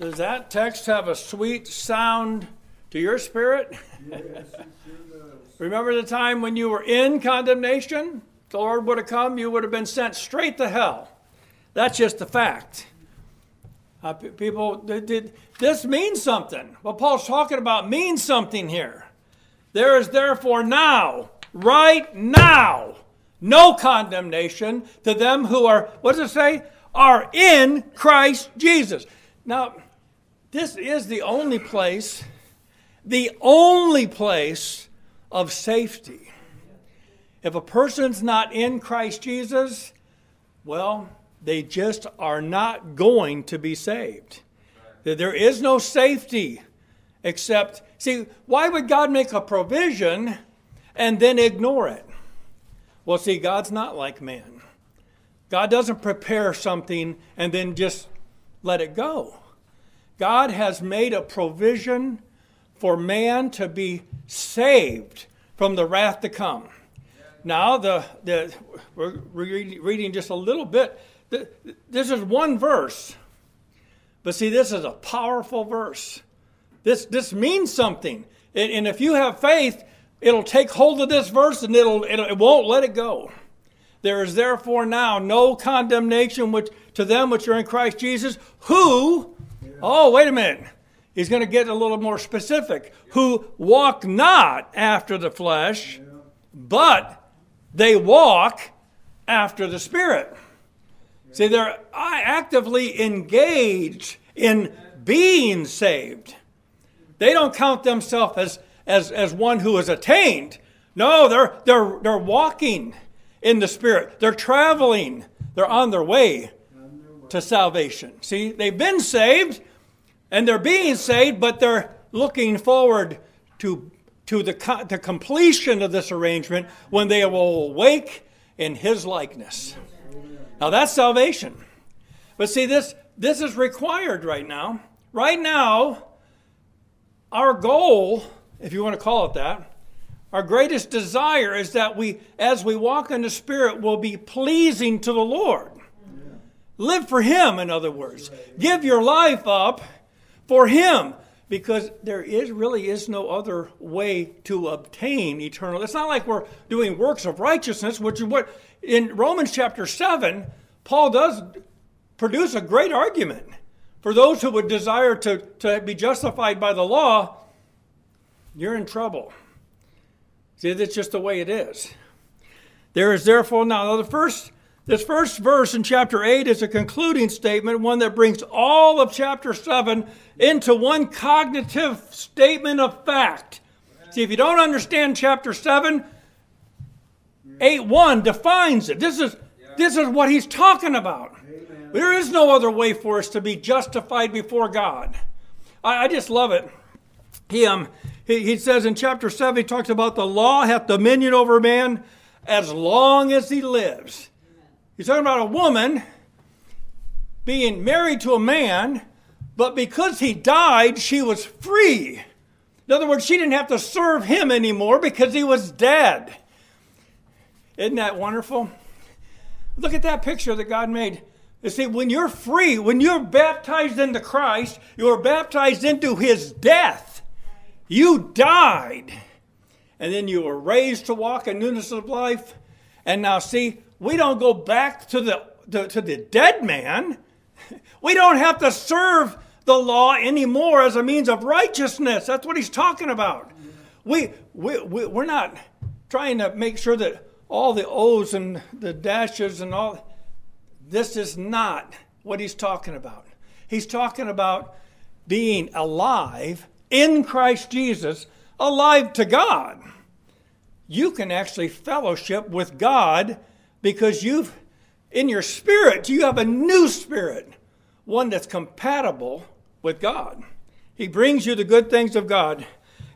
Does that text have a sweet sound to your spirit? Yes, it sure does. Remember the time when you were in condemnation? The Lord would have come, you would have been sent straight to hell. That's just the fact. Uh, p- people, th- th- this means something. What Paul's talking about means something here. There is therefore now, right now, no condemnation to them who are, what does it say? Are in Christ Jesus. Now, this is the only place, the only place of safety. If a person's not in Christ Jesus, well, they just are not going to be saved. There is no safety except, see, why would God make a provision and then ignore it? Well, see, God's not like man. God doesn't prepare something and then just let it go. God has made a provision for man to be saved from the wrath to come. Now, the, the, we're reading just a little bit. This is one verse, but see, this is a powerful verse. This, this means something. And, if you have faith, it'll take hold of this verse and it'll, it'll, it won't let it go. There is therefore now no condemnation which, to them which are in Christ Jesus, who, oh, wait a minute. He's going to get a little more specific. Who walk not after the flesh, but they walk after the Spirit. See, they're actively engaged in being saved. They don't count themselves as, as, as one who is attained. No, they're, they're, they're walking in the Spirit. They're traveling. They're on their way to salvation. See, they've been saved and they're being saved, but they're looking forward to, to the, the completion of this arrangement when they will awake in His likeness. Now that's salvation. But see, this, this is required right now. Right now, our goal, if you want to call it that, our greatest desire is that we, as we walk in the Spirit, will be pleasing to the Lord. Live for Him, in other words. Give your life up for Him because there is really is no other way to obtain eternal. It's not like we're doing works of righteousness, which is what in Romans chapter 7, Paul does produce a great argument for those who would desire to, to be justified by the law. You're in trouble. See, that's just the way it is. There is therefore now the first this first verse in chapter 8 is a concluding statement, one that brings all of chapter 7 into one cognitive statement of fact. See, if you don't understand chapter 7, 8 1 defines it. This is, this is what he's talking about. There is no other way for us to be justified before God. I, I just love it. He, um, he, he says in chapter 7, he talks about the law hath dominion over man as long as he lives. He's talking about a woman being married to a man, but because he died, she was free. In other words, she didn't have to serve him anymore because he was dead. Isn't that wonderful? Look at that picture that God made. You see, when you're free, when you're baptized into Christ, you're baptized into his death. You died. And then you were raised to walk in newness of life. And now, see, we don't go back to the, to, to the dead man. We don't have to serve the law anymore as a means of righteousness. That's what he's talking about. We, we, we, we're not trying to make sure that all the O's and the dashes and all, this is not what he's talking about. He's talking about being alive in Christ Jesus, alive to God. You can actually fellowship with God because you've, in your spirit, you have a new spirit, one that's compatible with God. He brings you the good things of God.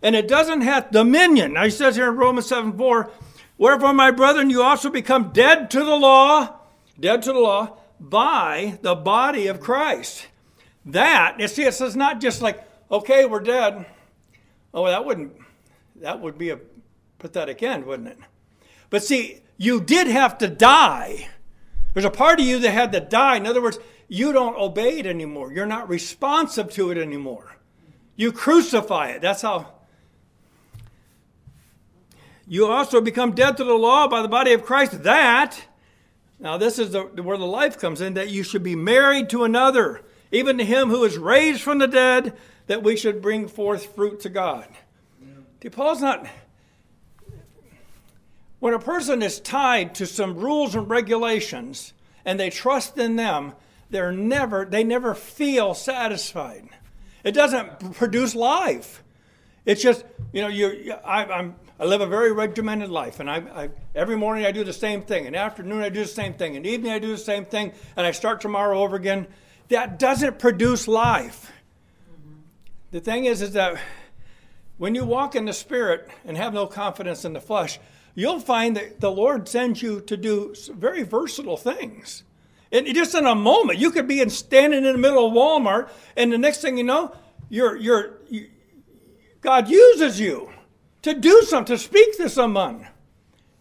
And it doesn't have dominion. Now he says here in Romans 7 4, Wherefore, my brethren, you also become dead to the law, dead to the law, by the body of Christ. That, you see, it says not just like, okay, we're dead. Oh, that wouldn't, that would be a pathetic end, wouldn't it? But see, you did have to die. There's a part of you that had to die. In other words, you don't obey it anymore. You're not responsive to it anymore. You crucify it. That's how. You also become dead to the law by the body of Christ. That, now this is the, where the life comes in, that you should be married to another, even to him who is raised from the dead, that we should bring forth fruit to God. Yeah. Paul's not. When a person is tied to some rules and regulations and they trust in them, they're never, they never feel satisfied. It doesn't produce life. It's just, you know, you, I, I'm, I live a very regimented life, and I, I, every morning I do the same thing, and afternoon I do the same thing, and evening I do the same thing, and I start tomorrow over again. That doesn't produce life. The thing is, is that when you walk in the Spirit and have no confidence in the flesh, you'll find that the Lord sends you to do very versatile things. And just in a moment, you could be in, standing in the middle of Walmart, and the next thing you know, you're, you're, you, God uses you to do something, to speak to someone.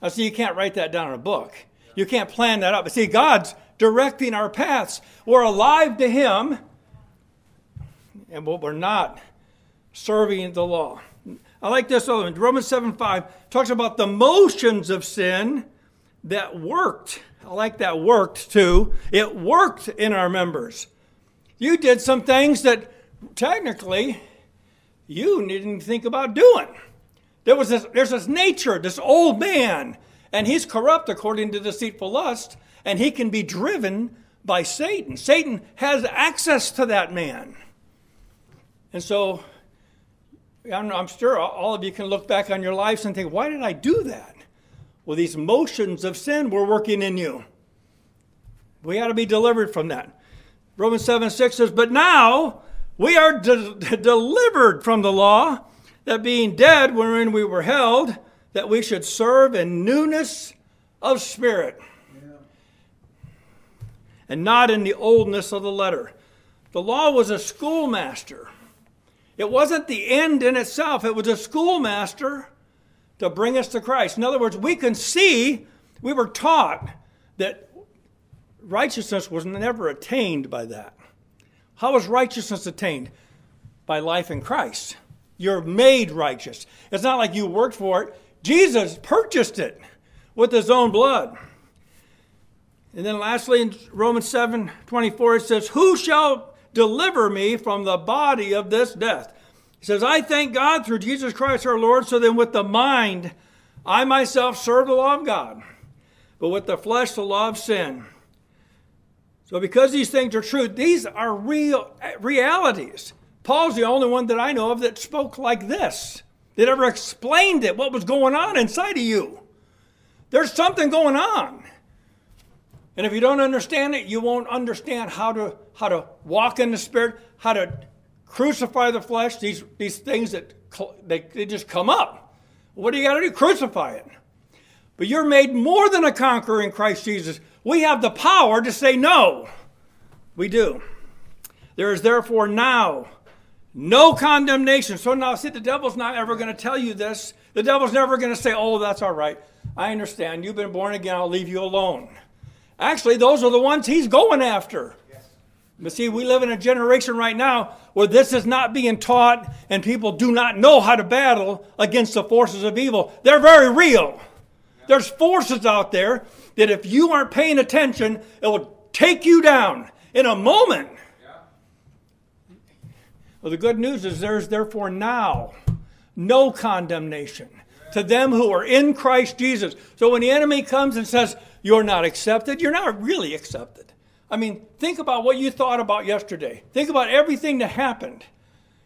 Now, see, you can't write that down in a book. You can't plan that up. But see, God's directing our paths. We're alive to Him, and we're not serving the law. I like this other one. Romans 7 5 talks about the motions of sin that worked. I like that worked too. It worked in our members. You did some things that technically you didn't think about doing. There was this, there's this nature, this old man, and he's corrupt according to deceitful lust, and he can be driven by Satan. Satan has access to that man. And so I'm, I'm sure all of you can look back on your lives and think, why did I do that? Well, these motions of sin were working in you. We got to be delivered from that. Romans 7 6 says, But now we are de- delivered from the law, that being dead wherein we were held, that we should serve in newness of spirit, yeah. and not in the oldness of the letter. The law was a schoolmaster. It wasn't the end in itself, it was a schoolmaster to bring us to Christ. In other words, we can see, we were taught that righteousness was never attained by that. How is righteousness attained? By life in Christ. You're made righteous. It's not like you worked for it. Jesus purchased it with his own blood. And then lastly in Romans 7 24, it says, Who shall deliver me from the body of this death? He says, I thank God through Jesus Christ our Lord, so then with the mind I myself serve the law of God, but with the flesh the law of sin. So, because these things are true, these are real eh, realities. Paul's the only one that I know of that spoke like this, that ever explained it, what was going on inside of you. There's something going on. And if you don't understand it, you won't understand how to, how to walk in the Spirit, how to crucify the flesh, these, these things that they, they just come up. What do you got to do? Crucify it. But you're made more than a conqueror in Christ Jesus. We have the power to say no. We do. There is therefore now no condemnation. So now, see, the devil's not ever going to tell you this. The devil's never going to say, oh, that's all right. I understand. You've been born again. I'll leave you alone. Actually, those are the ones he's going after. But see, we live in a generation right now where this is not being taught and people do not know how to battle against the forces of evil. They're very real. There's forces out there that if you aren't paying attention, it will take you down in a moment. Well, the good news is there's therefore now no condemnation to them who are in Christ Jesus. So when the enemy comes and says, You're not accepted, you're not really accepted. I mean, think about what you thought about yesterday. Think about everything that happened.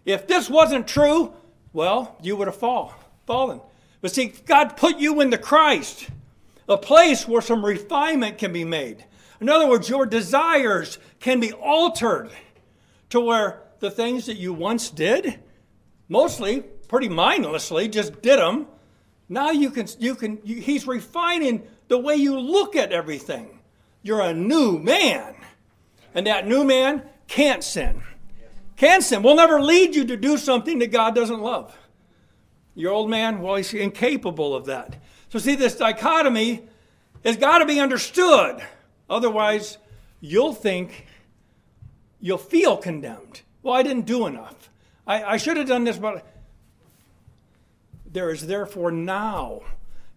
If this wasn't true, well, you would have fall, fallen. But see, God put you in the Christ, a place where some refinement can be made. In other words, your desires can be altered to where the things that you once did, mostly pretty mindlessly, just did them. Now you can, you can, you, he's refining the way you look at everything. You're a new man. And that new man can't sin. Can't sin. Will never lead you to do something that God doesn't love. Your old man, well, he's incapable of that. So, see, this dichotomy has got to be understood. Otherwise, you'll think you'll feel condemned. Well, I didn't do enough. I, I should have done this, but there is therefore now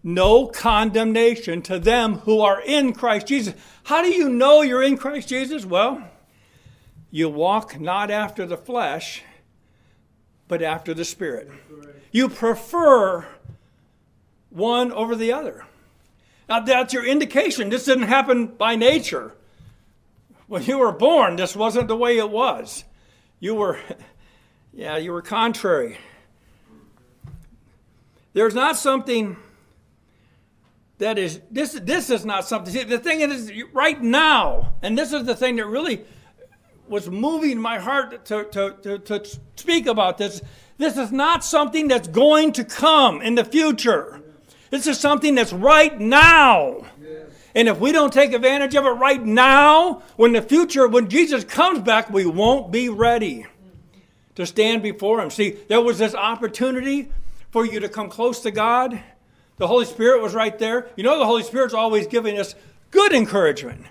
no condemnation to them who are in Christ Jesus. How do you know you're in Christ Jesus? Well, you walk not after the flesh, but after the Spirit. You prefer one over the other. Now, that's your indication. This didn't happen by nature. When you were born, this wasn't the way it was. You were, yeah, you were contrary. There's not something that is this this is not something. See, the thing is right now and this is the thing that really was moving my heart to, to, to, to speak about this this is not something that's going to come in the future. This is something that's right now. And if we don't take advantage of it right now when the future when jesus comes back we won't be ready to stand before him. See there was this opportunity for you to come close to god the Holy Spirit was right there. You know, the Holy Spirit's always giving us good encouragement.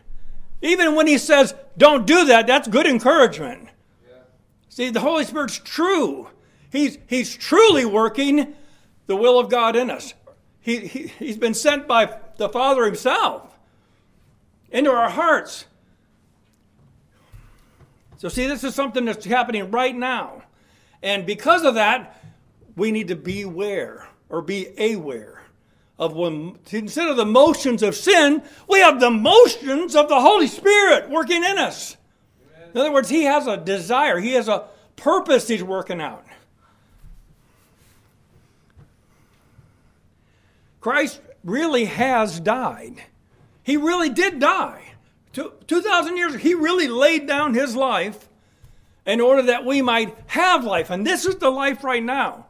Even when He says, don't do that, that's good encouragement. Yeah. See, the Holy Spirit's true. He's, he's truly working the will of God in us. He, he, he's been sent by the Father Himself into our hearts. So, see, this is something that's happening right now. And because of that, we need to beware or be aware of when, instead of the motions of sin, we have the motions of the Holy Spirit working in us. Amen. In other words, He has a desire, He has a purpose He's working out. Christ really has died. He really did die. 2,000 years, He really laid down His life in order that we might have life. And this is the life right now.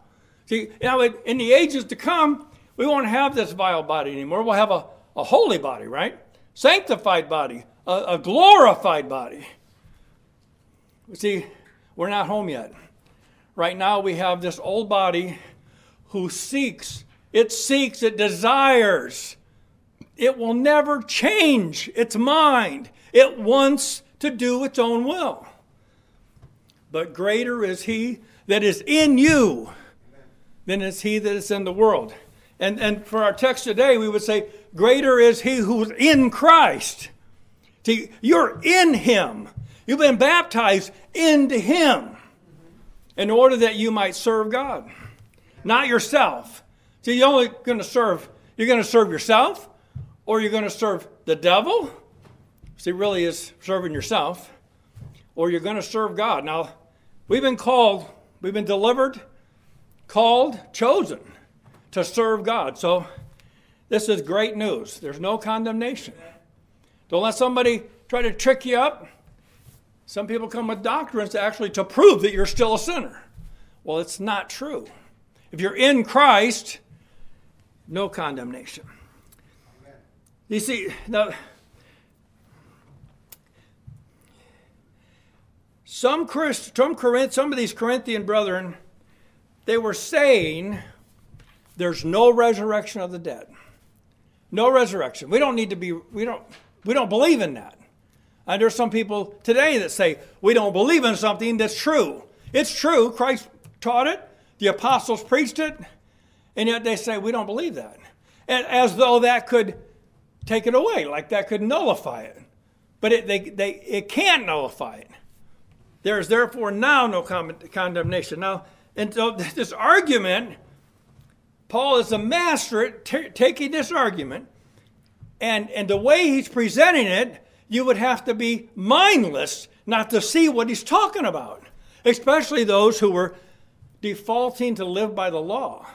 See, now in the ages to come, we won't have this vile body anymore. We'll have a, a holy body, right? Sanctified body, a, a glorified body. See, we're not home yet. Right now, we have this old body who seeks, it seeks, it desires. It will never change its mind. It wants to do its own will. But greater is he that is in you than is he that is in the world. And, and for our text today, we would say, Greater is he who's in Christ. See, you're in him. You've been baptized into him in order that you might serve God, not yourself. See, you're only going to serve, you're going to serve yourself or you're going to serve the devil. See, really is serving yourself or you're going to serve God. Now, we've been called, we've been delivered, called, chosen to serve God. So this is great news. There's no condemnation. Don't let somebody try to trick you up. Some people come with doctrines to actually to prove that you're still a sinner. Well, it's not true. If you're in Christ, no condemnation. You see, now some Christ, some, Corinth, some of these Corinthian brethren, they were saying there's no resurrection of the dead. No resurrection. We don't need to be, we don't, we don't believe in that. And there's some people today that say we don't believe in something that's true. It's true. Christ taught it. The apostles preached it. And yet they say we don't believe that. And as though that could take it away, like that could nullify it. But it, they, they, it can't nullify it. There is therefore now no condemnation. Now, and so this argument Paul is a master at t- taking this argument, and, and the way he's presenting it, you would have to be mindless not to see what he's talking about, especially those who were defaulting to live by the law.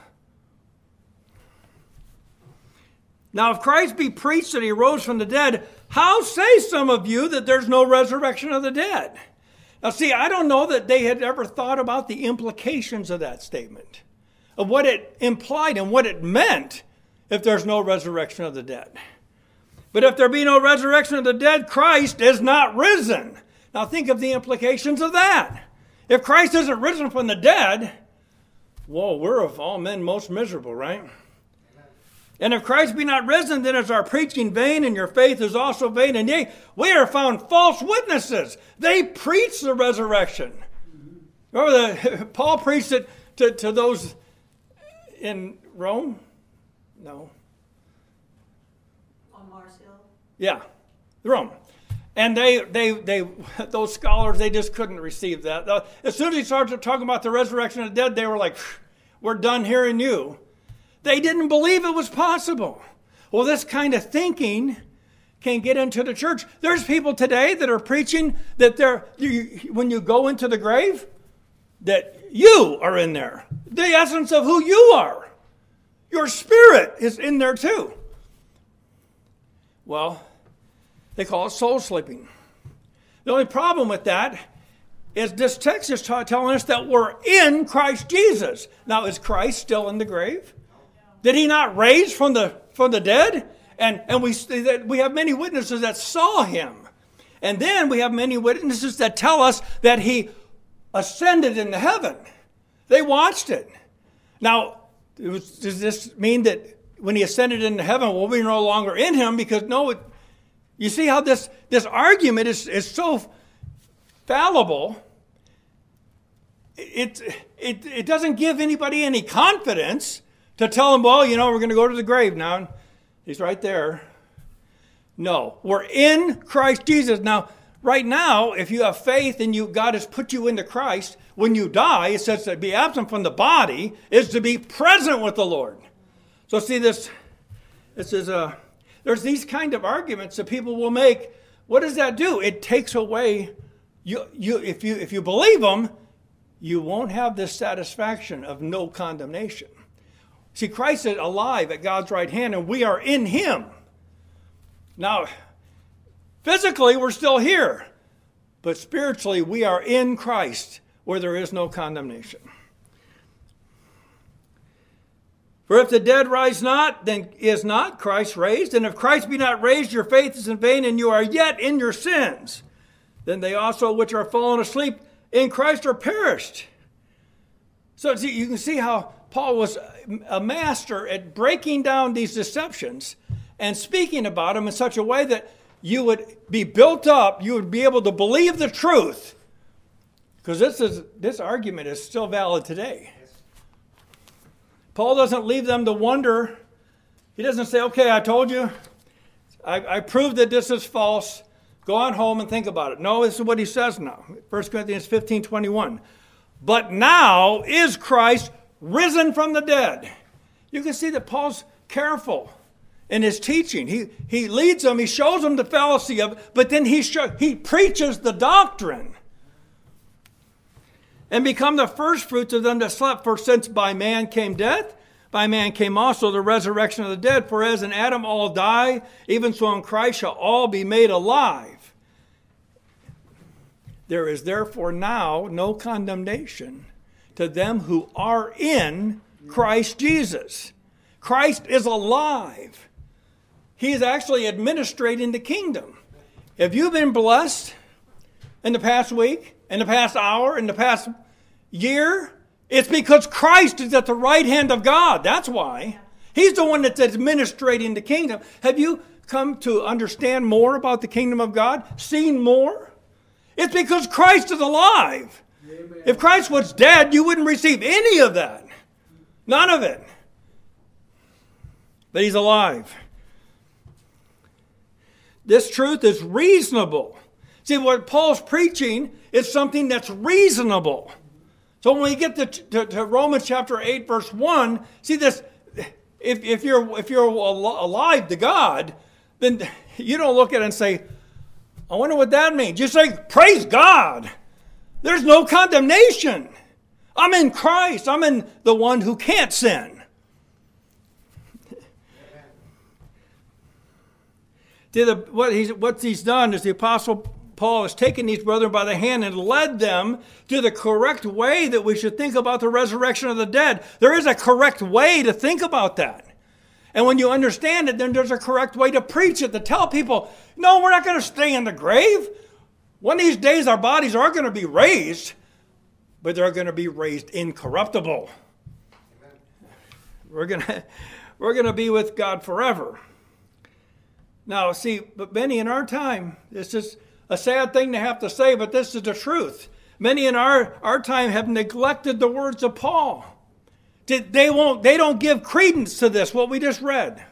Now, if Christ be preached that he rose from the dead, how say some of you that there's no resurrection of the dead? Now, see, I don't know that they had ever thought about the implications of that statement of what it implied and what it meant if there's no resurrection of the dead. But if there be no resurrection of the dead, Christ is not risen. Now think of the implications of that. If Christ isn't risen from the dead, whoa, we're of all men most miserable, right? And if Christ be not risen, then is our preaching vain, and your faith is also vain. And yea, we are found false witnesses. They preach the resurrection. Remember that Paul preached it to, to those in Rome? No. On Mars Hill? Yeah, Rome. And they, they, they, those scholars, they just couldn't receive that. As soon as he started talking about the resurrection of the dead, they were like, we're done hearing you. They didn't believe it was possible. Well, this kind of thinking can get into the church. There's people today that are preaching that they're, you, when you go into the grave, that you are in there. The essence of who you are. Your spirit is in there too. Well, they call it soul sleeping. The only problem with that is this text is telling us that we're in Christ Jesus. Now, is Christ still in the grave? Did he not raise from the, from the dead? And, and we, we have many witnesses that saw him. And then we have many witnesses that tell us that he ascended into heaven. They watched it. Now, was, does this mean that when he ascended into heaven, well, we're no longer in him? Because no, it, you see how this, this argument is, is so fallible. It, it, it doesn't give anybody any confidence to tell him, well, you know, we're going to go to the grave now. He's right there. No, we're in Christ Jesus. Now, right now, if you have faith and you God has put you into Christ, when you die, it says to be absent from the body is to be present with the Lord. So see this. This is a. There's these kind of arguments that people will make. What does that do? It takes away. You, you, if you if you believe them, you won't have this satisfaction of no condemnation. See, Christ is alive at God's right hand, and we are in Him. Now, physically, we're still here, but spiritually, we are in Christ where there is no condemnation. For if the dead rise not, then is not Christ raised. And if Christ be not raised, your faith is in vain, and you are yet in your sins. Then they also which are fallen asleep in Christ are perished. So you can see how Paul was a master at breaking down these deceptions and speaking about them in such a way that you would be built up, you would be able to believe the truth. Because this, is, this argument is still valid today. Paul doesn't leave them to wonder. He doesn't say, okay, I told you. I, I proved that this is false. Go on home and think about it. No, this is what he says now. 1 Corinthians 15 21. But now is Christ risen from the dead. You can see that Paul's careful in his teaching. He, he leads them, he shows them the fallacy of it, but then he, show, he preaches the doctrine. And become the first fruits of them that slept. For since by man came death, by man came also the resurrection of the dead. For as in Adam all die, even so in Christ shall all be made alive. There is therefore now no condemnation to them who are in Christ Jesus. Christ is alive. He is actually administrating the kingdom. If you've been blessed in the past week, in the past hour, in the past year, it's because Christ is at the right hand of God. That's why. He's the one that's administrating the kingdom. Have you come to understand more about the kingdom of God? Seen more? It's because Christ is alive. Amen. If Christ was dead, you wouldn't receive any of that. None of it. But he's alive. This truth is reasonable. See, what Paul's preaching is something that's reasonable. So when we get to, to, to Romans chapter 8, verse 1, see this if, if, you're, if you're alive to God, then you don't look at it and say, I wonder what that means. You say, Praise God. There's no condemnation. I'm in Christ. I'm in the one who can't sin. The, what, he's, what he's done is the Apostle Paul has taken these brethren by the hand and led them to the correct way that we should think about the resurrection of the dead. There is a correct way to think about that. And when you understand it, then there's a correct way to preach it, to tell people, no, we're not going to stay in the grave. One of these days, our bodies are going to be raised, but they're going to be raised incorruptible. We're going to, we're going to be with God forever. Now, see, but many in our time, this is a sad thing to have to say, but this is the truth. Many in our, our time have neglected the words of Paul. They, won't, they don't give credence to this, what we just read.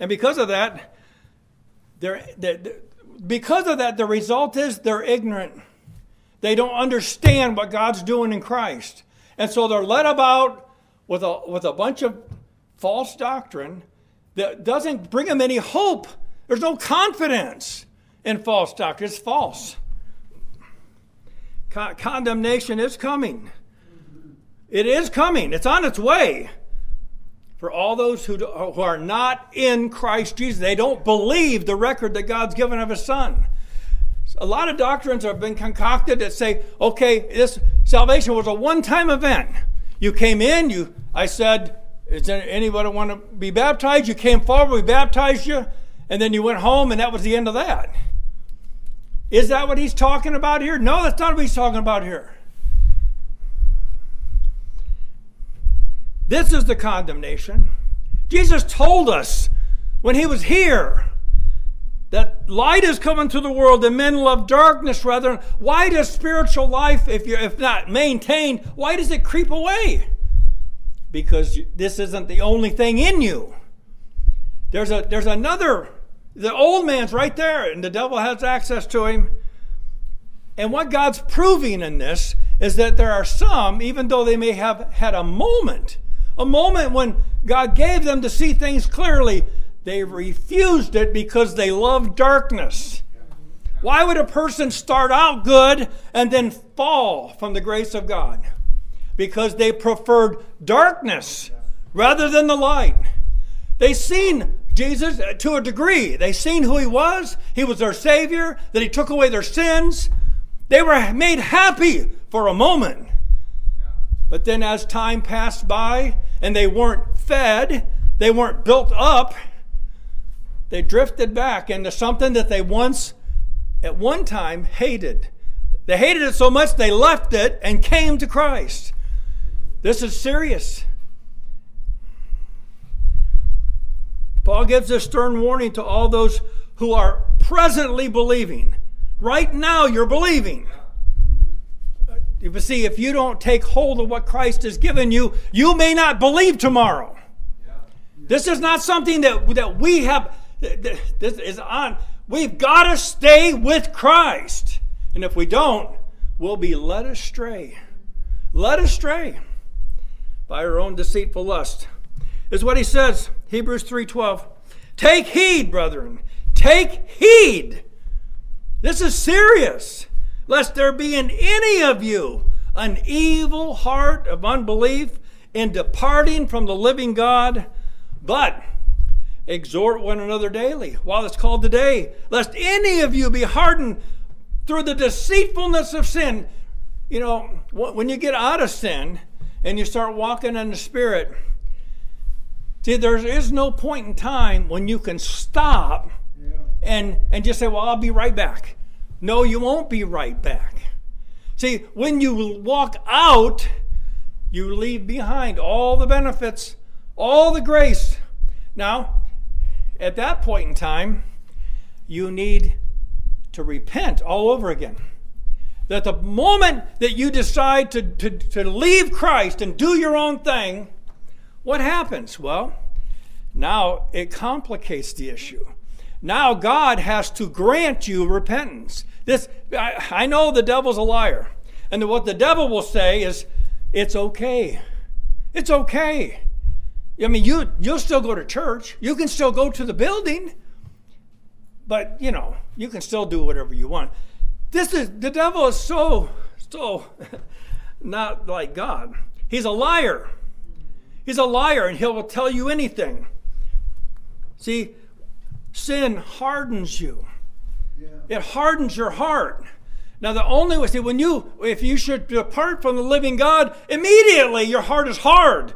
And because of that, they're, they're, because of that, the result is they're ignorant. They don't understand what God's doing in Christ. And so they're led about with a, with a bunch of false doctrine that doesn't bring them any hope. There's no confidence in false doctrine. It's false. Con- condemnation is coming. It is coming. It's on its way for all those who, who are not in Christ Jesus. They don't believe the record that God's given of His Son. A lot of doctrines have been concocted that say, okay, this salvation was a one-time event. You came in, you I said, is there anybody want to be baptized? You came forward, we baptized you, and then you went home, and that was the end of that. Is that what he's talking about here? No, that's not what he's talking about here. This is the condemnation. Jesus told us when he was here that light is coming to the world and men love darkness rather. Why does spiritual life, if you if not maintained, why does it creep away? Because this isn't the only thing in you. There's a there's another. The old man's right there, and the devil has access to him. And what God's proving in this is that there are some, even though they may have had a moment a moment when God gave them to see things clearly. They refused it because they loved darkness. Why would a person start out good and then fall from the grace of God? Because they preferred darkness rather than the light. They seen Jesus uh, to a degree. They seen who he was. He was their savior, that he took away their sins. They were made happy for a moment. But then as time passed by and they weren't fed, they weren't built up, they drifted back into something that they once, at one time, hated. They hated it so much they left it and came to Christ. This is serious. Paul gives a stern warning to all those who are presently believing. Right now, you're believing. You see, if you don't take hold of what Christ has given you, you may not believe tomorrow. This is not something that, that we have, this is on. We've got to stay with Christ. And if we don't, we'll be led astray. Led astray by our own deceitful lust. Is what he says, Hebrews 3:12. Take heed, brethren. Take heed. This is serious lest there be in any of you an evil heart of unbelief in departing from the living God, but exhort one another daily while it's called today, lest any of you be hardened through the deceitfulness of sin. You know, when you get out of sin and you start walking in the Spirit, see, there is no point in time when you can stop and, and just say, Well, I'll be right back. No, you won't be right back. See, when you walk out, you leave behind all the benefits, all the grace. Now, at that point in time, you need to repent all over again. That the moment that you decide to, to, to leave Christ and do your own thing, what happens? Well, now it complicates the issue. Now God has to grant you repentance. This, I, I know the devil's a liar. And what the devil will say is, it's okay. It's okay. I mean, you, you'll still go to church. You can still go to the building. But, you know, you can still do whatever you want. This is, the devil is so, so not like God. He's a liar. He's a liar and he'll tell you anything. See, sin hardens you. It hardens your heart. Now the only way, see, when you, if you should depart from the living God, immediately your heart is hard.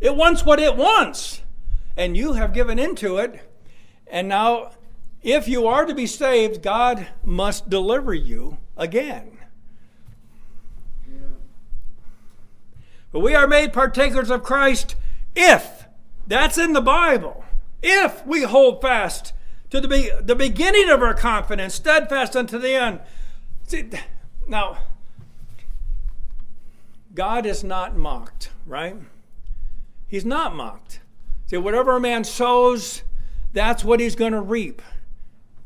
It wants what it wants. And you have given into it. And now, if you are to be saved, God must deliver you again. But we are made partakers of Christ if That's in the Bible. If we hold fast to the, be, the beginning of our confidence, steadfast unto the end. See, now, God is not mocked, right? He's not mocked. See, whatever a man sows, that's what he's going to reap.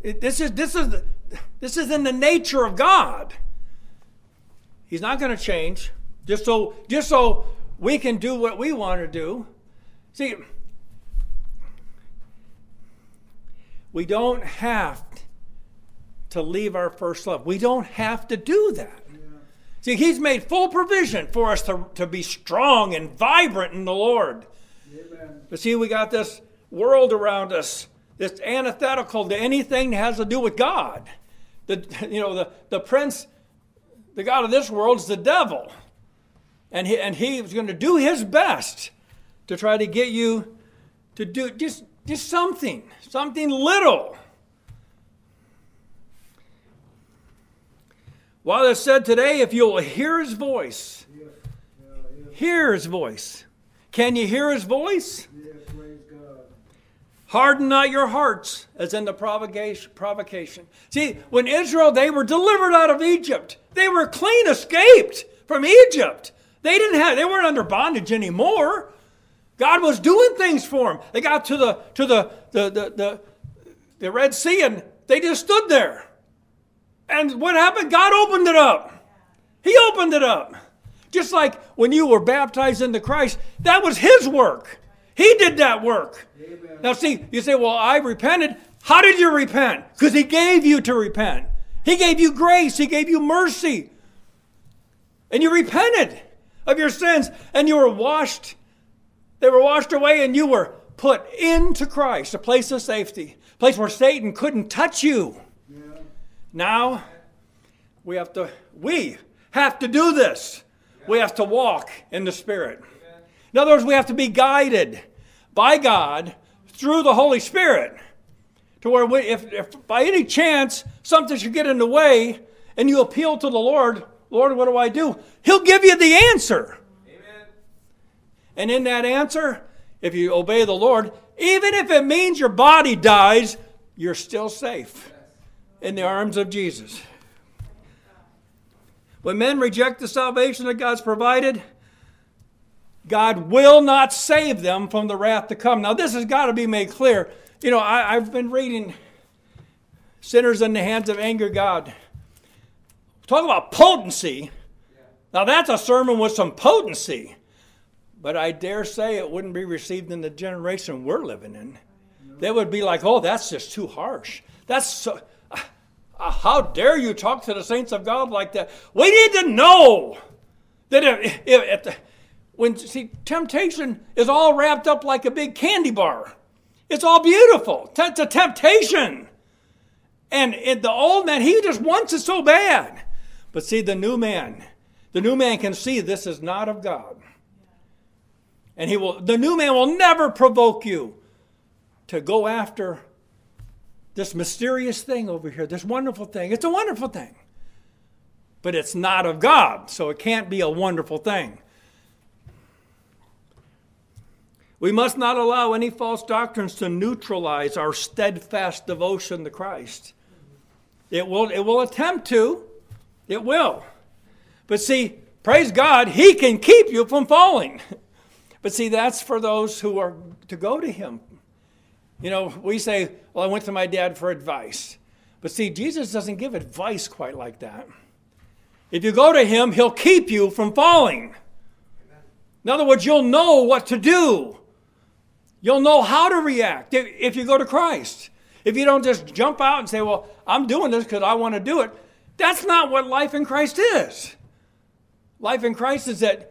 It, this is this is this is in the nature of God. He's not going to change just so just so we can do what we want to do. See, we don't have to leave our first love. We don't have to do that. Yeah. See, He's made full provision for us to, to be strong and vibrant in the Lord. Amen. But see, we got this world around us that's antithetical to anything that has to do with God. The, you know, the, the prince, the God of this world is the devil. And he, and he was going to do his best to try to get you to do just, just something, something little. While it's said today, if you'll hear his voice, yeah. hear his voice. Can you hear his voice? Harden not your hearts, as in the provocation. See, when Israel, they were delivered out of Egypt. They were clean escaped from Egypt. They didn't have, they weren't under bondage anymore. God was doing things for them. They got to the to the the the, the, the Red Sea and they just stood there. And what happened? God opened it up. He opened it up. Just like when you were baptized into Christ, that was His work. He did that work. Amen. Now, see, you say, well, I repented. How did you repent? Because He gave you to repent. He gave you grace, He gave you mercy. And you repented of your sins and you were washed. They were washed away and you were put into Christ, a place of safety, a place where Satan couldn't touch you. Yeah. Now we have to we have to do this. Yeah. We have to walk in the Spirit. In other words, we have to be guided by God through the Holy Spirit. To where we, if, if by any chance something should get in the way and you appeal to the Lord, Lord, what do I do? He'll give you the answer. And in that answer, if you obey the Lord, even if it means your body dies, you're still safe in the arms of Jesus. When men reject the salvation that God's provided, God will not save them from the wrath to come. Now, this has got to be made clear. You know, I, have been reading Sinners in the Hands of Angry God. Talk about potency. Now, that's a sermon with some potency. But I dare say it wouldn't be received in the generation we're living in. They would be like, oh, that's just too harsh. That's so. Uh, how dare you talk to the saints of God like that? We need to know that if, if, if when see temptation is all wrapped up like a big candy bar, it's all beautiful. It's a temptation, and, and the old man he just wants it so bad. But see, the new man, the new man can see this is not of God. And he will the new man will never provoke you to go after this mysterious thing over here, this wonderful thing. It's a wonderful thing. But it's not of God, so it can't be a wonderful thing. We must not allow any false doctrines to neutralize our steadfast devotion to Christ. It will, it will attempt to, it will. But see, praise God, He can keep you from falling. But see, that's for those who are to go to Him. You know, we say, well, I went to my dad for advice. But see, Jesus doesn't give advice quite like that. If you go to Him, He'll keep you from falling. In other words, you'll know what to do. You'll know how to react if you go to Christ. If you don't just jump out and say, well, I'm doing this because I want to do it, that's not what life in Christ is. Life in Christ is that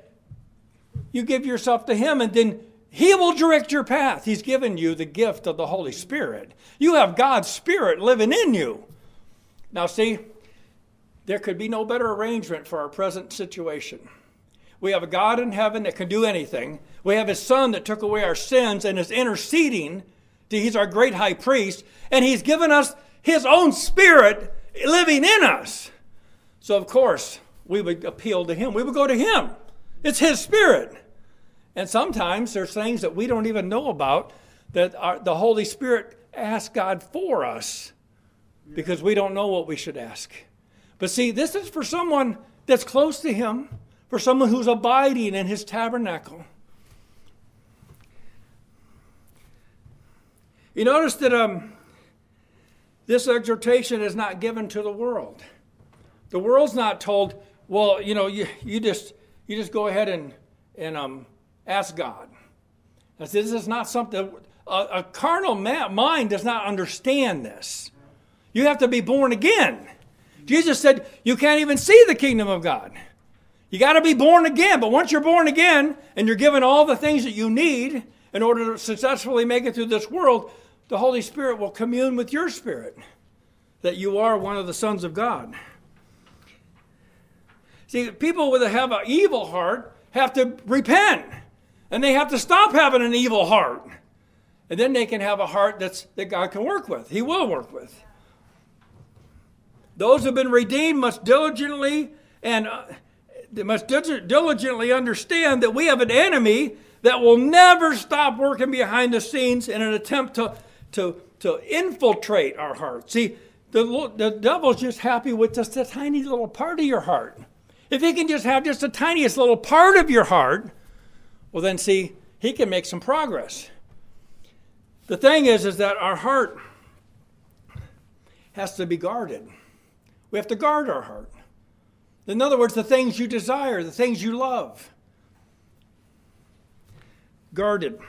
you give yourself to Him and then He will direct your path. He's given you the gift of the Holy Spirit. You have God's Spirit living in you. Now, see, there could be no better arrangement for our present situation. We have a God in heaven that can do anything. We have His Son that took away our sins and is interceding. He's our great high priest, and He's given us His own Spirit living in us. So, of course, we would appeal to Him. We would go to Him. It's His Spirit. And sometimes there's things that we don't even know about that our, the Holy Spirit asks God for us because we don't know what we should ask. But see, this is for someone that's close to Him, for someone who's abiding in His tabernacle. You notice that um, this exhortation is not given to the world. The world's not told, well, you know, you, you just you just go ahead and and um, ask God. This is not something a, a carnal mind does not understand this. You have to be born again. Jesus said you can't even see the kingdom of God. You got to be born again. But once you're born again and you're given all the things that you need in order to successfully make it through this world, the Holy Spirit will commune with your spirit that you are one of the sons of God. See, people with have an evil heart have to repent, and they have to stop having an evil heart, and then they can have a heart that's that God can work with. He will work with. Those who have been redeemed must diligently and uh, must diligently understand that we have an enemy that will never stop working behind the scenes in an attempt to to to infiltrate our heart. See, the, the devil's just happy with just a tiny little part of your heart. If he can just have just the tiniest little part of your heart, well, then see, he can make some progress. The thing is, is that our heart has to be guarded. We have to guard our heart. In other words, the things you desire, the things you love. Guarded.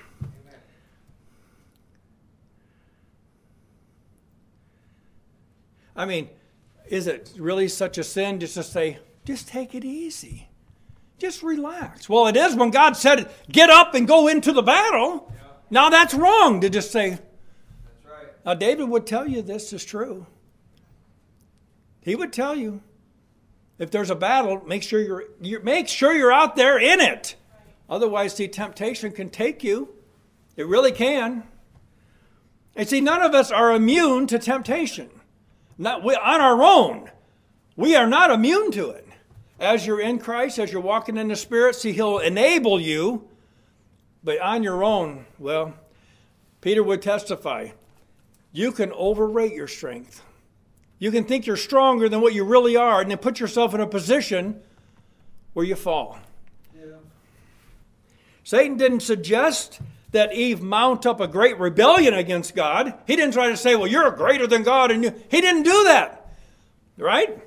I mean, is it really such a sin just to say, just take it easy? Just relax. Well, it is when God said, get up and go into the battle. Yeah. Now that's wrong to just say, that's right. Now, David would tell you this is true. He would tell you if there's a battle, make sure you're, you make sure you're out there in it. Otherwise, the temptation can take you. It really can. And see, none of us are immune to temptation. Not we, on our own. We are not immune to it. As you're in Christ, as you're walking in the Spirit, see, He'll enable you. But on your own, well, Peter would testify you can overrate your strength. You can think you're stronger than what you really are, and then put yourself in a position where you fall. Yeah. Satan didn't suggest that Eve mount up a great rebellion against God. He didn't try to say, well, you're greater than God. And you. He didn't do that. Right?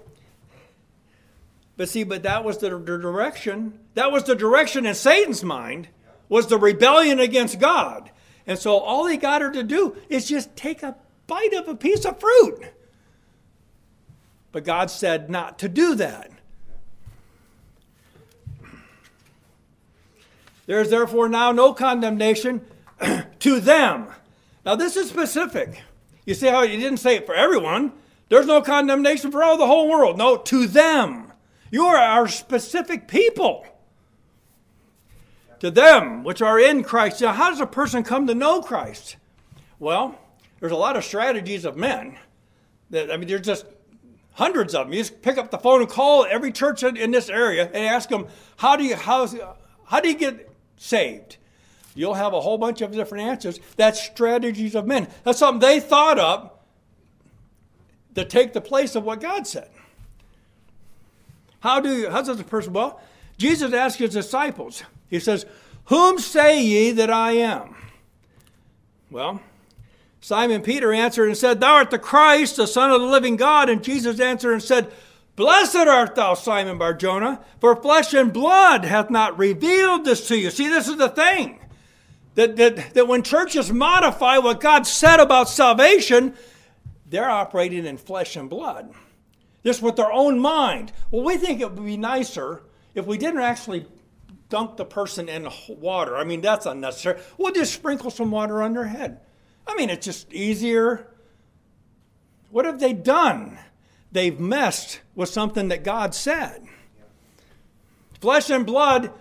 But see, but that was the, the direction. That was the direction in Satan's mind, was the rebellion against God. And so all he got her to do is just take a bite of a piece of fruit. But God said not to do that. There is therefore now no condemnation to them. Now, this is specific. You see how he didn't say it for everyone. There's no condemnation for all the whole world. No, to them. You are our specific people. To them which are in Christ. Now, how does a person come to know Christ? Well, there's a lot of strategies of men. That, I mean, there's just hundreds of them. You just pick up the phone and call every church in, in this area and ask them, how do you, how, how do you get saved. You'll have a whole bunch of different answers. That's strategies of men. That's something they thought up to take the place of what God said. How do you, how does a person, well, Jesus asked his disciples, he says, Whom say ye that I am? Well, Simon Peter answered and said, Thou art the Christ, the Son of the living God. And Jesus answered and said, Blessed art thou, Simon Barjona, for flesh and blood hath not revealed this to you. See, this is the thing. That, that, that when churches modify what God said about salvation, they're operating in flesh and blood. Just with their own mind. Well, we think it would be nicer if we didn't actually dunk the person in water. I mean, that's unnecessary. We'll just sprinkle some water on their head. I mean, it's just easier. What have they done? they've messed with something that God said. Flesh and blood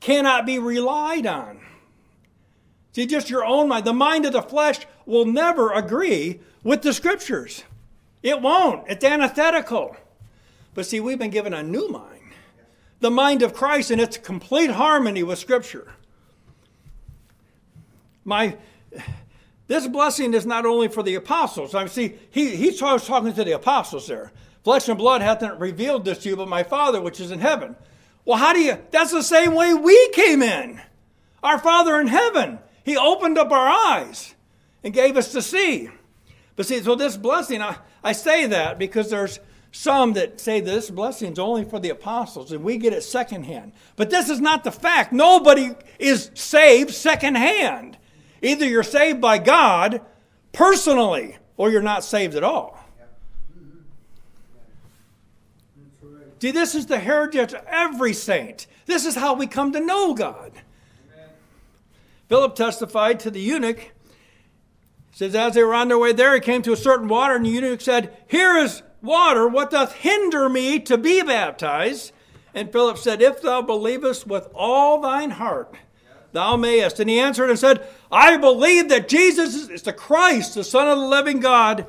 cannot be relied on. See, just your own mind. The mind of the flesh will never agree with the scriptures. It won't. It's antithetical. But see, we've been given a new mind the mind of Christ, and it's complete harmony with scripture. My this blessing is not only for the apostles. I see, he, he's talking to the apostles there. Flesh and blood hath not revealed this to you, but my Father which is in heaven. Well, how do you? That's the same way we came in. Our Father in heaven. He opened up our eyes and gave us to see. But see, so this blessing, I, I say that because there's some that say this blessing is only for the apostles and we get it secondhand. But this is not the fact. Nobody is saved secondhand. Either you're saved by God personally or you're not saved at all. See, this is the heritage of every saint. This is how we come to know God. Amen. Philip testified to the eunuch. Says, As they were on their way there, he came to a certain water, and the eunuch said, Here is water. What doth hinder me to be baptized? And Philip said, If thou believest with all thine heart, thou mayest. And he answered and said, I believe that Jesus is the Christ, the Son of the living God.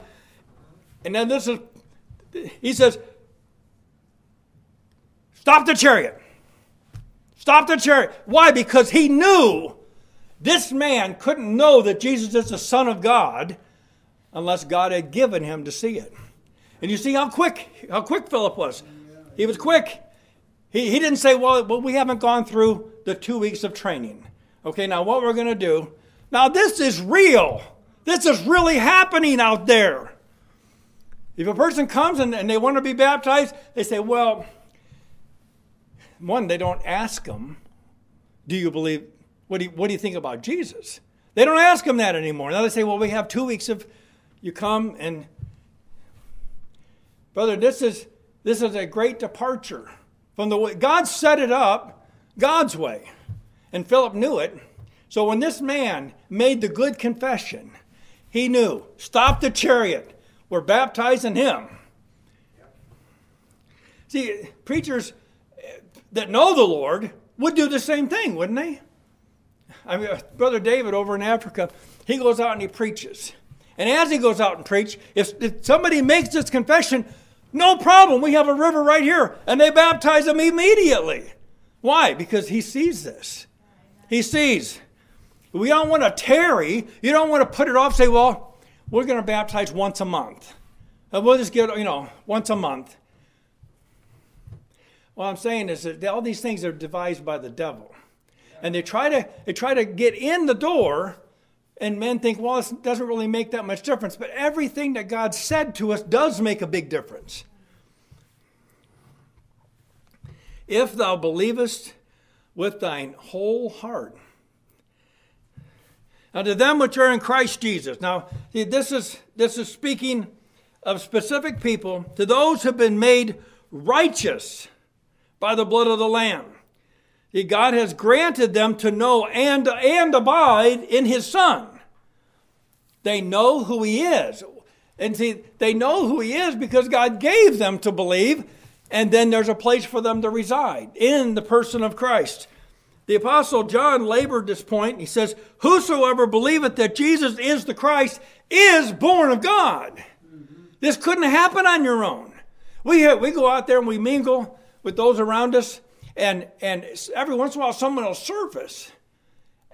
And then this is, he says, Stop the chariot. Stop the chariot. Why? Because he knew this man couldn't know that Jesus is the Son of God unless God had given him to see it. And you see how quick, how quick Philip was. He was quick. He, he didn't say, well, well, we haven't gone through the two weeks of training. Okay, now what we're going to do. Now, this is real. This is really happening out there. If a person comes and, and they want to be baptized, they say, well, one, they don't ask them, do you believe, what do you, what do you think about Jesus? They don't ask them that anymore. Now they say, well, we have two weeks of, you come and, brother, this is, this is a great departure from the way, God set it up God's way. And Philip knew it. So when this man made the good confession, he knew, stop the chariot. We're baptizing him. See, preachers that know the Lord would do the same thing, wouldn't they? I mean, Brother David over in Africa, he goes out and he preaches. And as he goes out and preach, if, if somebody makes this confession, no problem. We have a river right here. And they baptize him immediately. Why? Because he sees this. He sees. We don't want to tarry. You don't want to put it off, say, well, we're going to baptize once a month. And we'll just get, you know, once a month. What I'm saying is that all these things are devised by the devil. And they try to they try to get in the door, and men think, well, it doesn't really make that much difference. But everything that God said to us does make a big difference. If thou believest with thine whole heart. Now to them which are in Christ Jesus. Now, this is this is speaking of specific people, to those who have been made righteous by the blood of the Lamb. God has granted them to know and, and abide in His Son. They know who He is. And see, they know who He is because God gave them to believe, and then there's a place for them to reside in the person of Christ. The Apostle John labored this point. He says, Whosoever believeth that Jesus is the Christ is born of God. Mm-hmm. This couldn't happen on your own. We, we go out there and we mingle with those around us, and, and every once in a while someone will surface.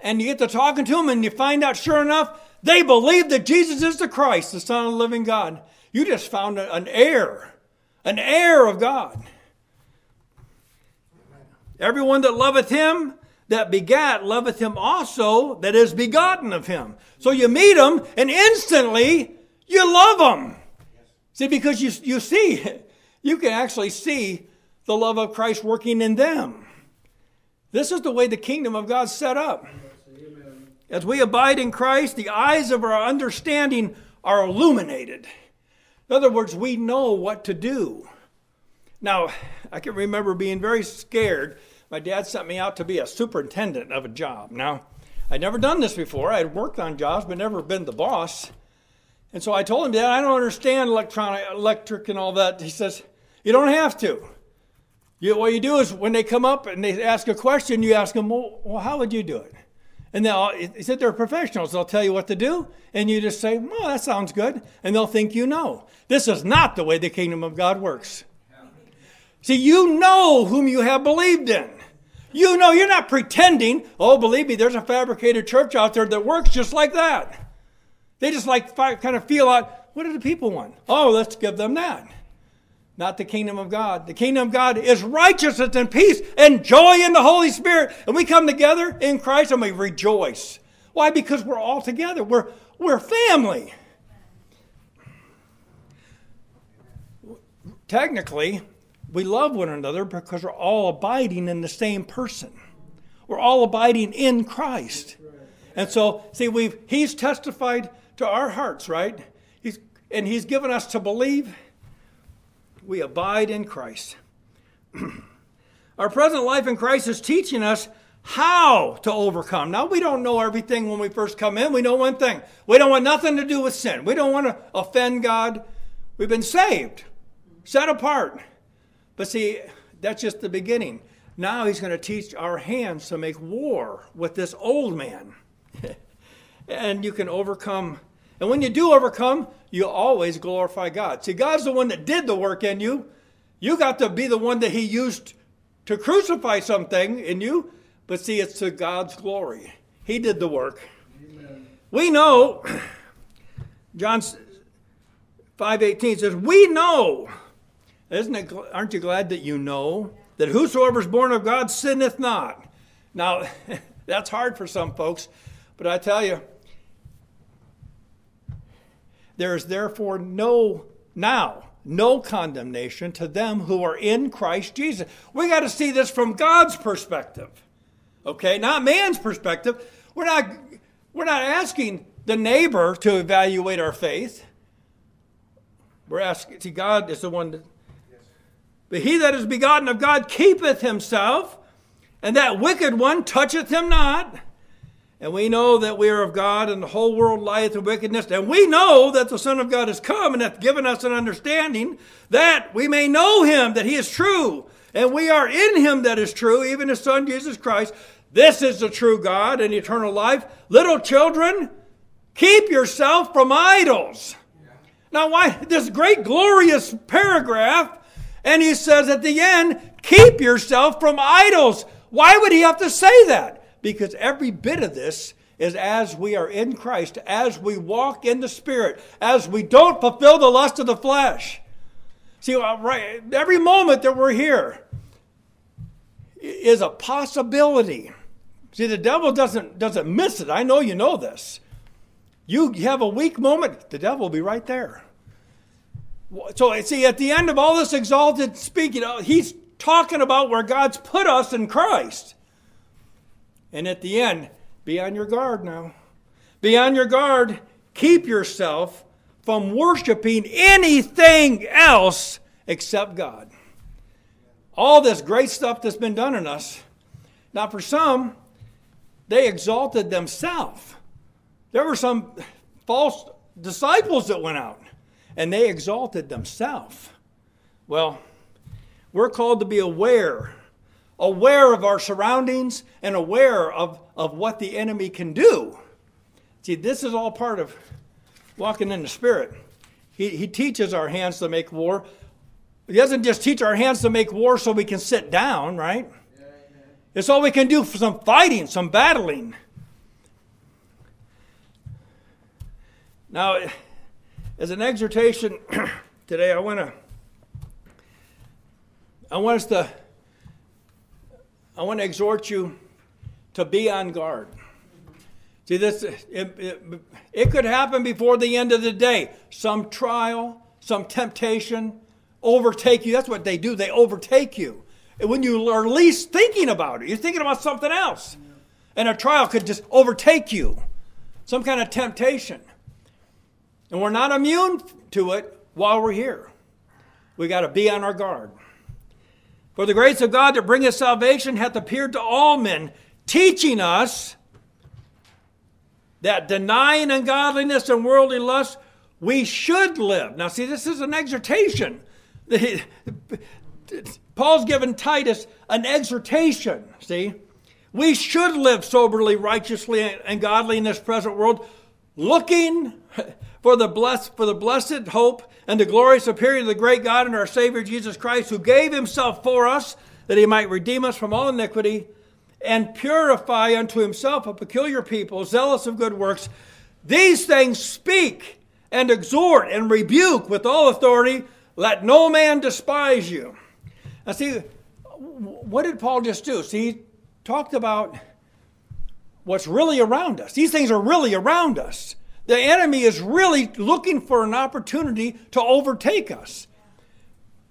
And you get to talking to them, and you find out, sure enough, they believe that Jesus is the Christ, the Son of the living God. You just found an heir, an heir of God. Everyone that loveth him that begat loveth him also that is begotten of him. So you meet him, and instantly you love him. See, because you, you see, you can actually see the love of Christ working in them. This is the way the kingdom of God's set up. As we abide in Christ, the eyes of our understanding are illuminated. In other words, we know what to do. Now, I can remember being very scared. My dad sent me out to be a superintendent of a job. Now, I'd never done this before. I'd worked on jobs, but never been the boss. And so I told him, Dad, I don't understand electronic, electric and all that. He says, You don't have to. You, what you do is when they come up and they ask a question, you ask them, well, well how would you do it? And they'll, uh, he said they're professionals. They'll tell you what to do, and you just say, well, that sounds good. And they'll think you know. This is not the way the kingdom of God works. See, you know whom you have believed in. You know, you're not pretending. Oh, believe me, there's a fabricated church out there that works just like that. They just like kind of feel out what do the people want? Oh, let's give them that. Not the kingdom of God. The kingdom of God is righteousness and peace and joy in the Holy Spirit. And we come together in Christ and we rejoice. Why? Because we're all together. We're, we're family. Technically, we love one another because we're all abiding in the same person. We're all abiding in Christ. And so, see, we've he's testified to our hearts, right? He's and he's given us to believe we abide in Christ. our present life in Christ is teaching us how to overcome. Now, we don't know everything when we first come in. We know one thing we don't want nothing to do with sin, we don't want to offend God. We've been saved, set apart. But see, that's just the beginning. Now he's going to teach our hands to make war with this old man. and you can overcome. And when you do overcome, you always glorify God. See, God's the one that did the work in you. You got to be the one that he used to crucify something in you. But see, it's to God's glory. He did the work. Amen. We know, John 5.18 says, we know isn't it, aren't you glad that you know that whosoever is born of God sinneth not? Now, that's hard for some folks, but I tell you, there is therefore no, now, no condemnation to them who are in Christ Jesus. We got to see this from God's perspective, okay, not man's perspective. We're not, we're not asking the neighbor to evaluate our faith. We're asking, see, God is the one that but he that is begotten of God keepeth himself, and that wicked one toucheth him not. And we know that we are of God, and the whole world lieth in wickedness. And we know that the Son of God is come, and hath given us an understanding, that we may know him, that he is true. And we are in him that is true, even his Son Jesus Christ. This is the true God and eternal life. Little children, keep yourself from idols. Now, why this great glorious paragraph and he says at the end, keep yourself from idols. Why would he have to say that? Because every bit of this is as we are in Christ, as we walk in the Spirit, as we don't fulfill the lust of the flesh. See, uh, right, every moment that we're here is a possibility. See, the devil doesn't, doesn't miss it. I know you know this. You have a weak moment, the devil will be right there. So, see, at the end of all this exalted speaking, uh, he's talking about where God's put us in Christ. And at the end, be on your guard now. Be on your guard. Keep yourself from worshiping anything else except God. All this great stuff that's been done in us. Now, for some, they exalted themselves. There were some false disciples that went out and they exalted themselves. Well, we're called to be aware, aware of our surroundings and aware of, of what the enemy can do. See, this is all part of walking in the Spirit. He, he teaches our hands to make war. He doesn't just teach our hands to make war so we can sit down, right? It's all we can do for some fighting, some battling. Now, as an exhortation today, I want to I want us to I want to exhort you to be on guard. See this it, it, it could happen before the end of the day. Some trial, some temptation overtake you. That's what they do. They overtake you. And when you are least thinking about it, you're thinking about something else. And a trial could just overtake you. Some kind of temptation. And we're not immune to it while we're here. We got to be on our guard. For the grace of God that bringeth salvation hath appeared to all men, teaching us that denying ungodliness and worldly lust, we should live. Now, see, this is an exhortation. Paul's given Titus an exhortation, see? We should live soberly, righteously, and godly in this present world, looking for the blessed for the blessed hope and the glorious appearing of the great God and our Savior Jesus Christ, who gave himself for us that he might redeem us from all iniquity and purify unto himself a peculiar people, zealous of good works. These things speak and exhort and rebuke with all authority. Let no man despise you. Now, see, what did Paul just do? See, he talked about what's really around us. These things are really around us. The enemy is really looking for an opportunity to overtake us.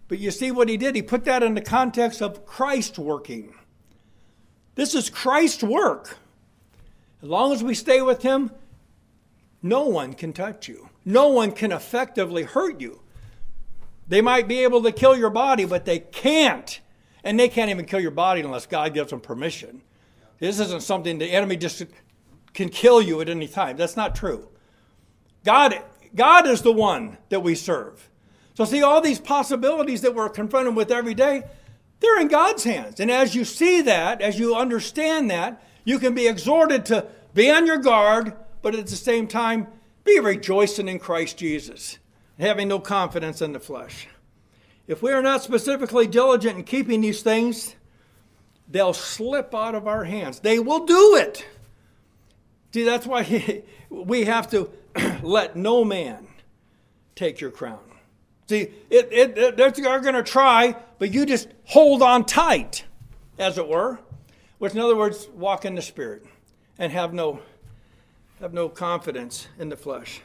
But you see what he did? He put that in the context of Christ working. This is Christ's work. As long as we stay with him, no one can touch you. No one can effectively hurt you. They might be able to kill your body, but they can't. And they can't even kill your body unless God gives them permission. This isn't something the enemy just can kill you at any time. That's not true. God, God is the one that we serve. So, see, all these possibilities that we're confronted with every day, they're in God's hands. And as you see that, as you understand that, you can be exhorted to be on your guard, but at the same time, be rejoicing in Christ Jesus, having no confidence in the flesh. If we are not specifically diligent in keeping these things, they'll slip out of our hands. They will do it. See, that's why we have to let no man take your crown. See, it, it, it, they're going to try, but you just hold on tight, as it were. Which, in other words, walk in the Spirit and have no, have no confidence in the flesh.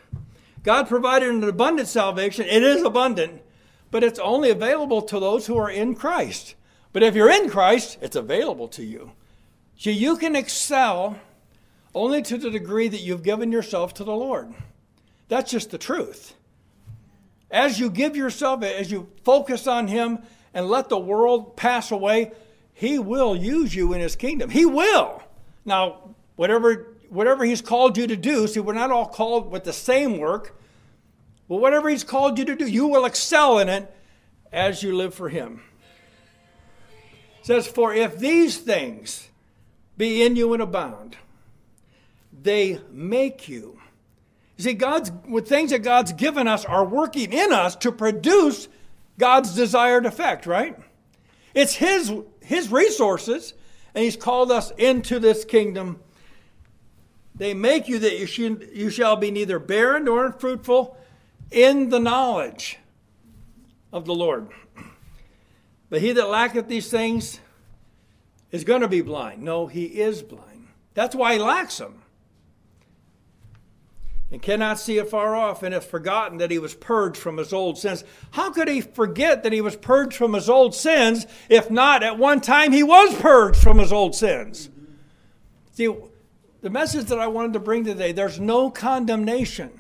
God provided an abundant salvation. It is abundant, but it's only available to those who are in Christ. But if you're in Christ, it's available to you. So you can excel only to the degree that you've given yourself to the Lord. That's just the truth. As you give yourself, as you focus on Him and let the world pass away, He will use you in His kingdom. He will. Now, whatever whatever He's called you to do, see, we're not all called with the same work, but whatever He's called you to do, you will excel in it as you live for Him. It says, For if these things be in you and abound, they make you. You see, God's with things that God's given us are working in us to produce God's desired effect, right? It's His His resources, and He's called us into this kingdom. They make you that you, should, you shall be neither barren nor unfruitful in the knowledge of the Lord. But he that lacketh these things is going to be blind. No, he is blind. That's why he lacks them. And cannot see afar off, and hath forgotten that he was purged from his old sins. How could he forget that he was purged from his old sins if not at one time he was purged from his old sins? See, the message that I wanted to bring today there's no condemnation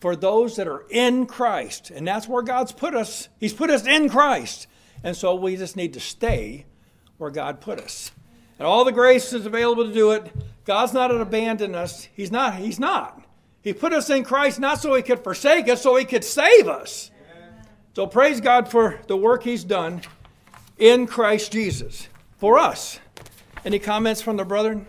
for those that are in Christ. And that's where God's put us. He's put us in Christ. And so we just need to stay where God put us. And all the grace is available to do it. God's not abandoned us. He's not. He's not. He put us in Christ not so he could forsake us, so he could save us. So praise God for the work he's done in Christ Jesus for us. Any comments from the brethren?